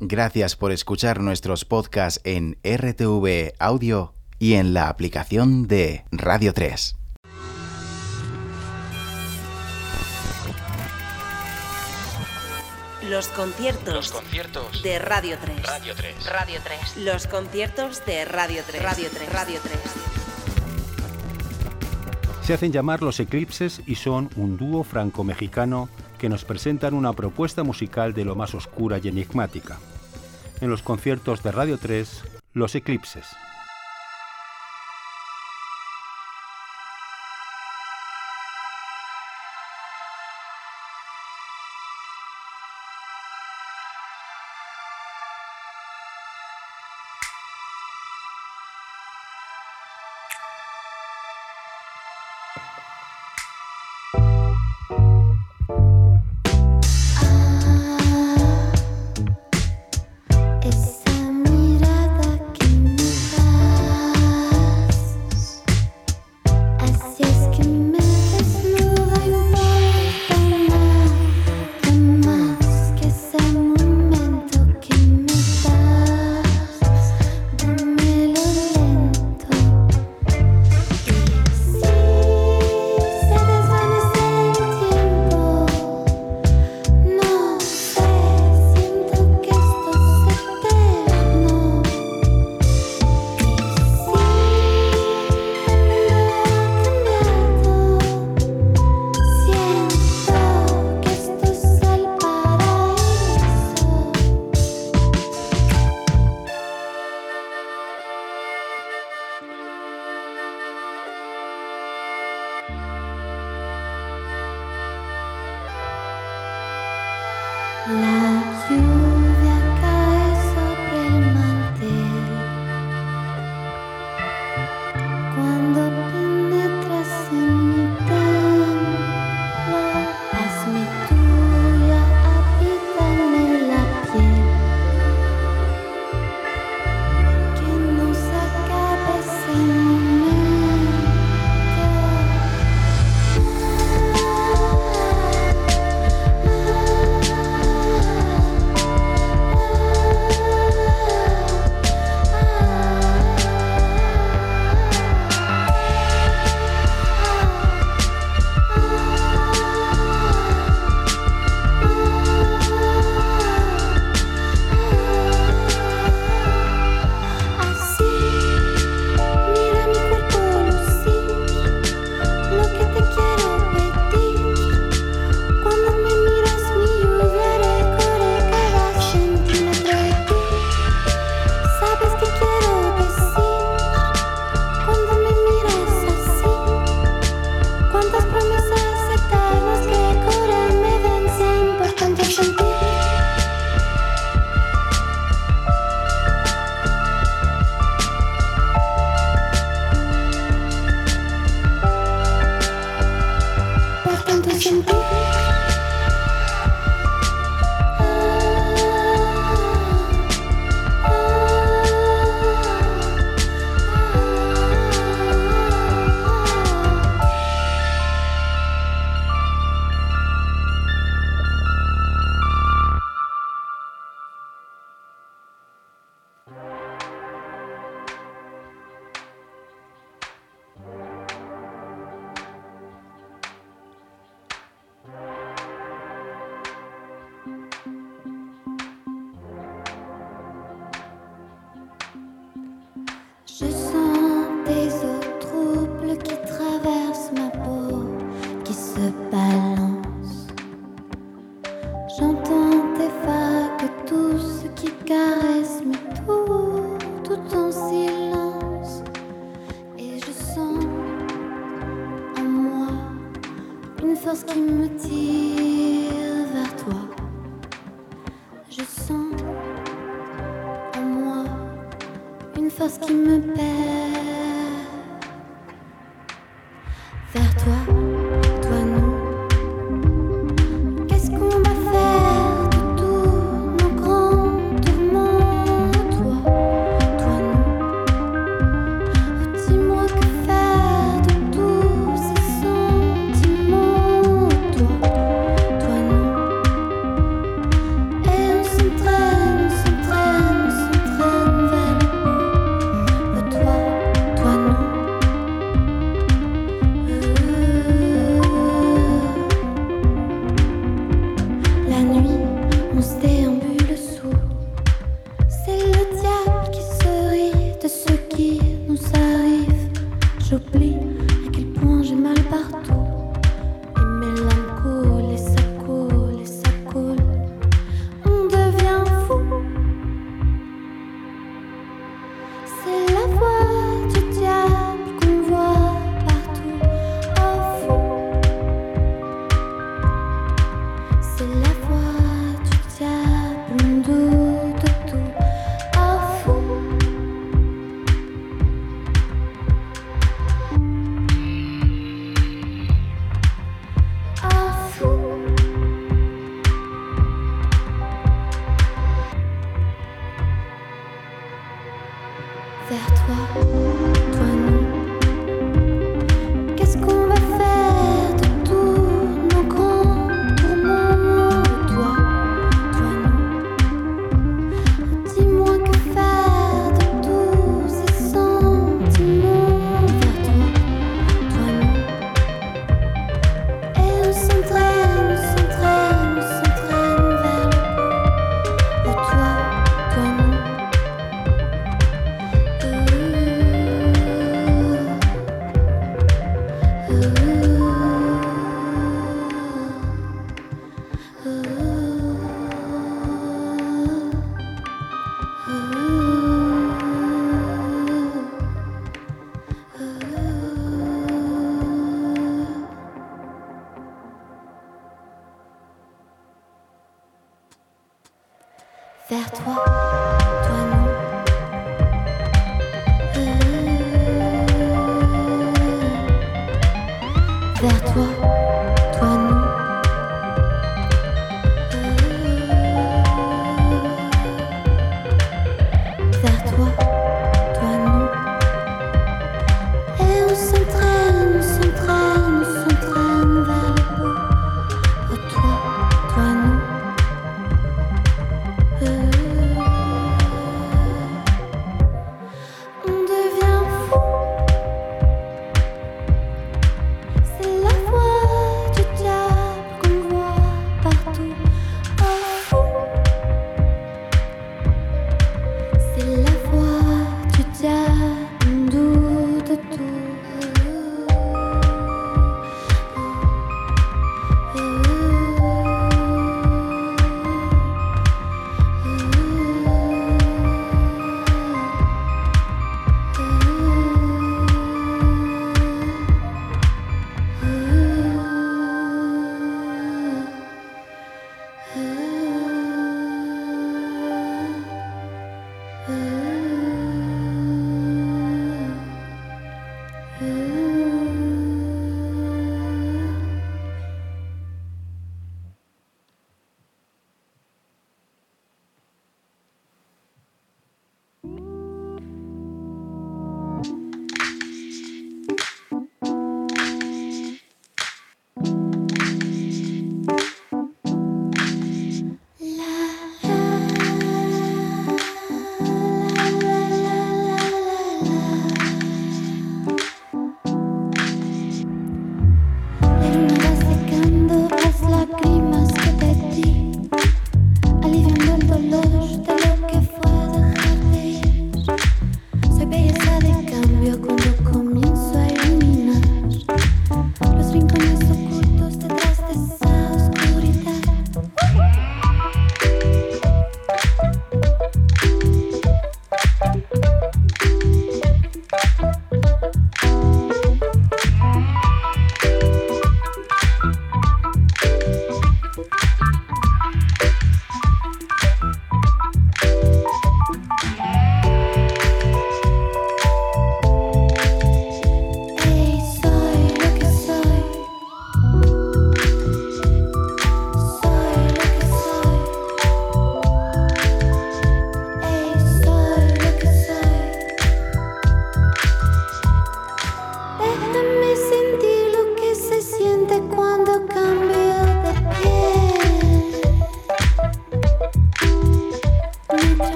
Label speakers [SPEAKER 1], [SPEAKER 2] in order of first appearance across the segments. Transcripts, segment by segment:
[SPEAKER 1] Gracias por escuchar nuestros podcasts en RTV Audio y en la aplicación de Radio 3.
[SPEAKER 2] Los conciertos, de Radio 3.
[SPEAKER 3] Radio 3.
[SPEAKER 2] Radio 3. Los conciertos de Radio 3. Radio 3. Radio 3.
[SPEAKER 4] Se hacen llamar los Eclipses y son un dúo franco-mexicano que nos presentan una propuesta musical de lo más oscura y enigmática en los conciertos de Radio 3, Los Eclipses. love. Bye. Ooh.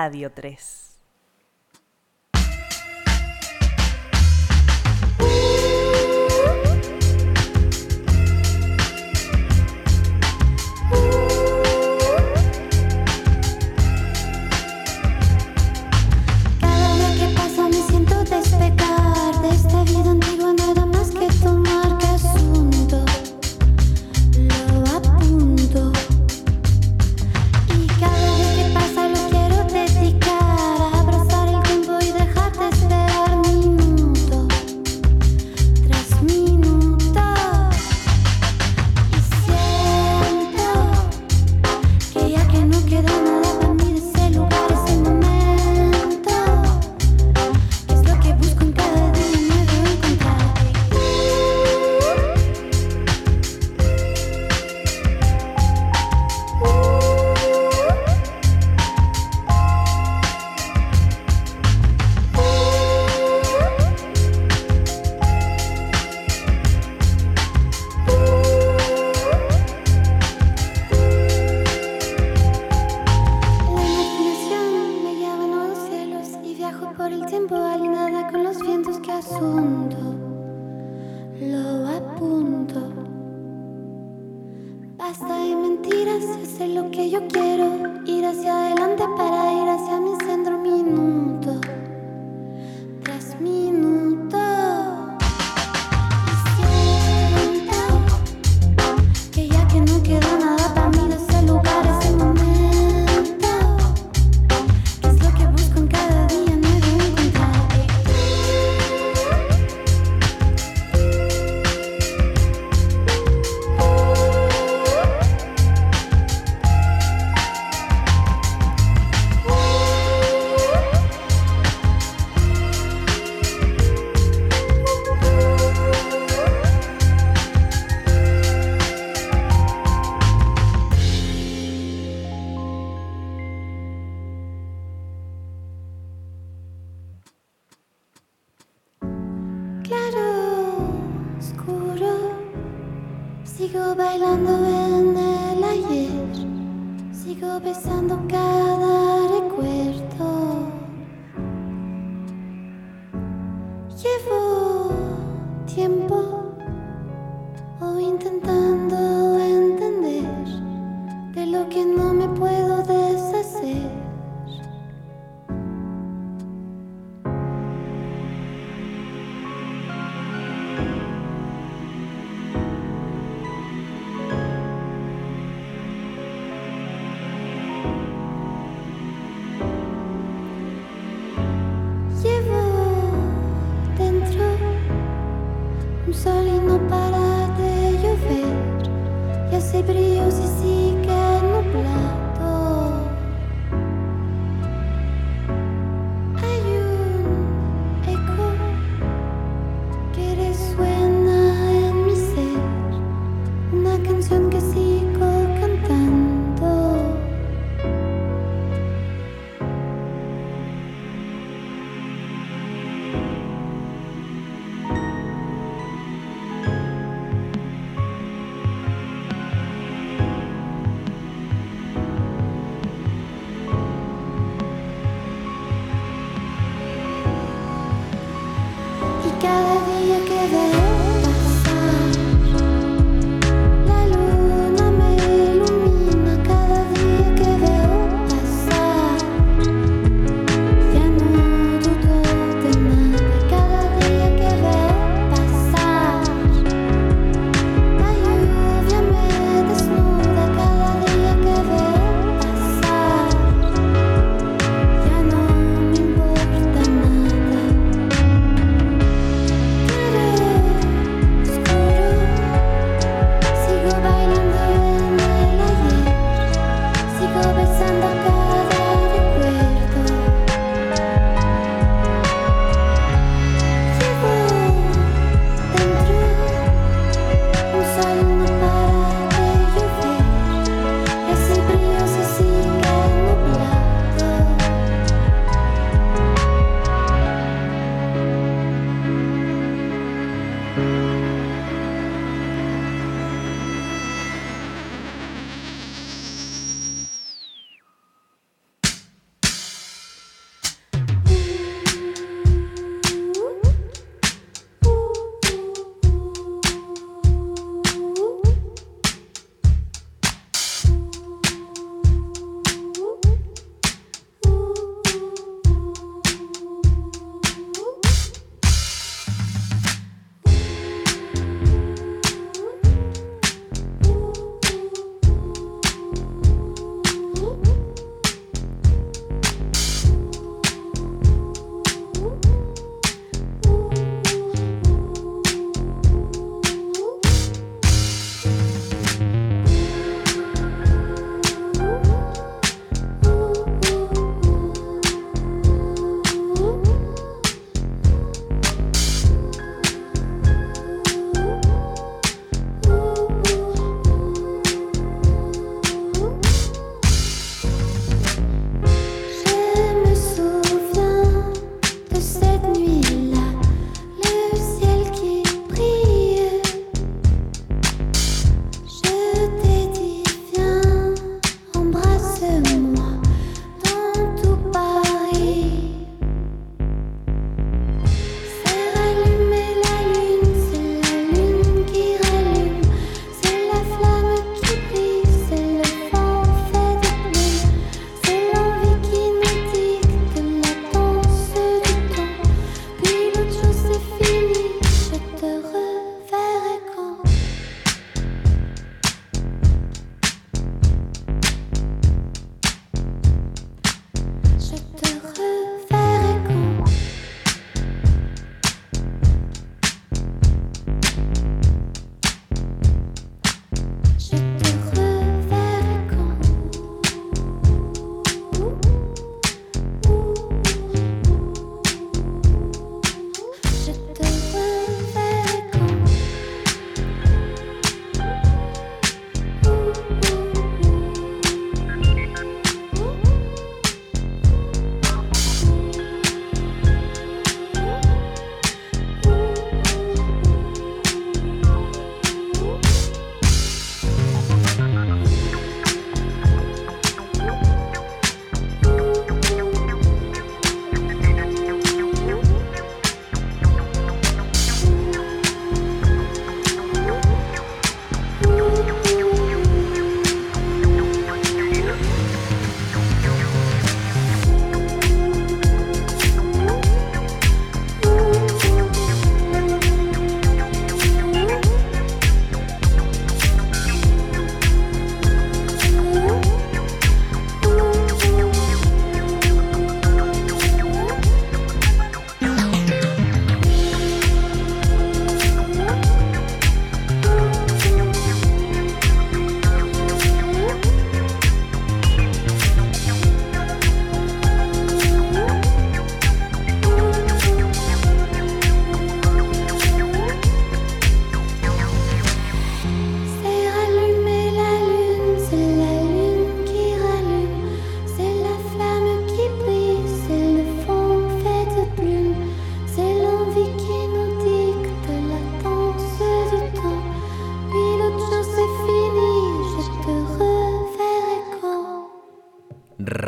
[SPEAKER 4] Radio 3.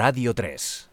[SPEAKER 4] Radio 3.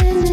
[SPEAKER 5] Imagine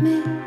[SPEAKER 5] me.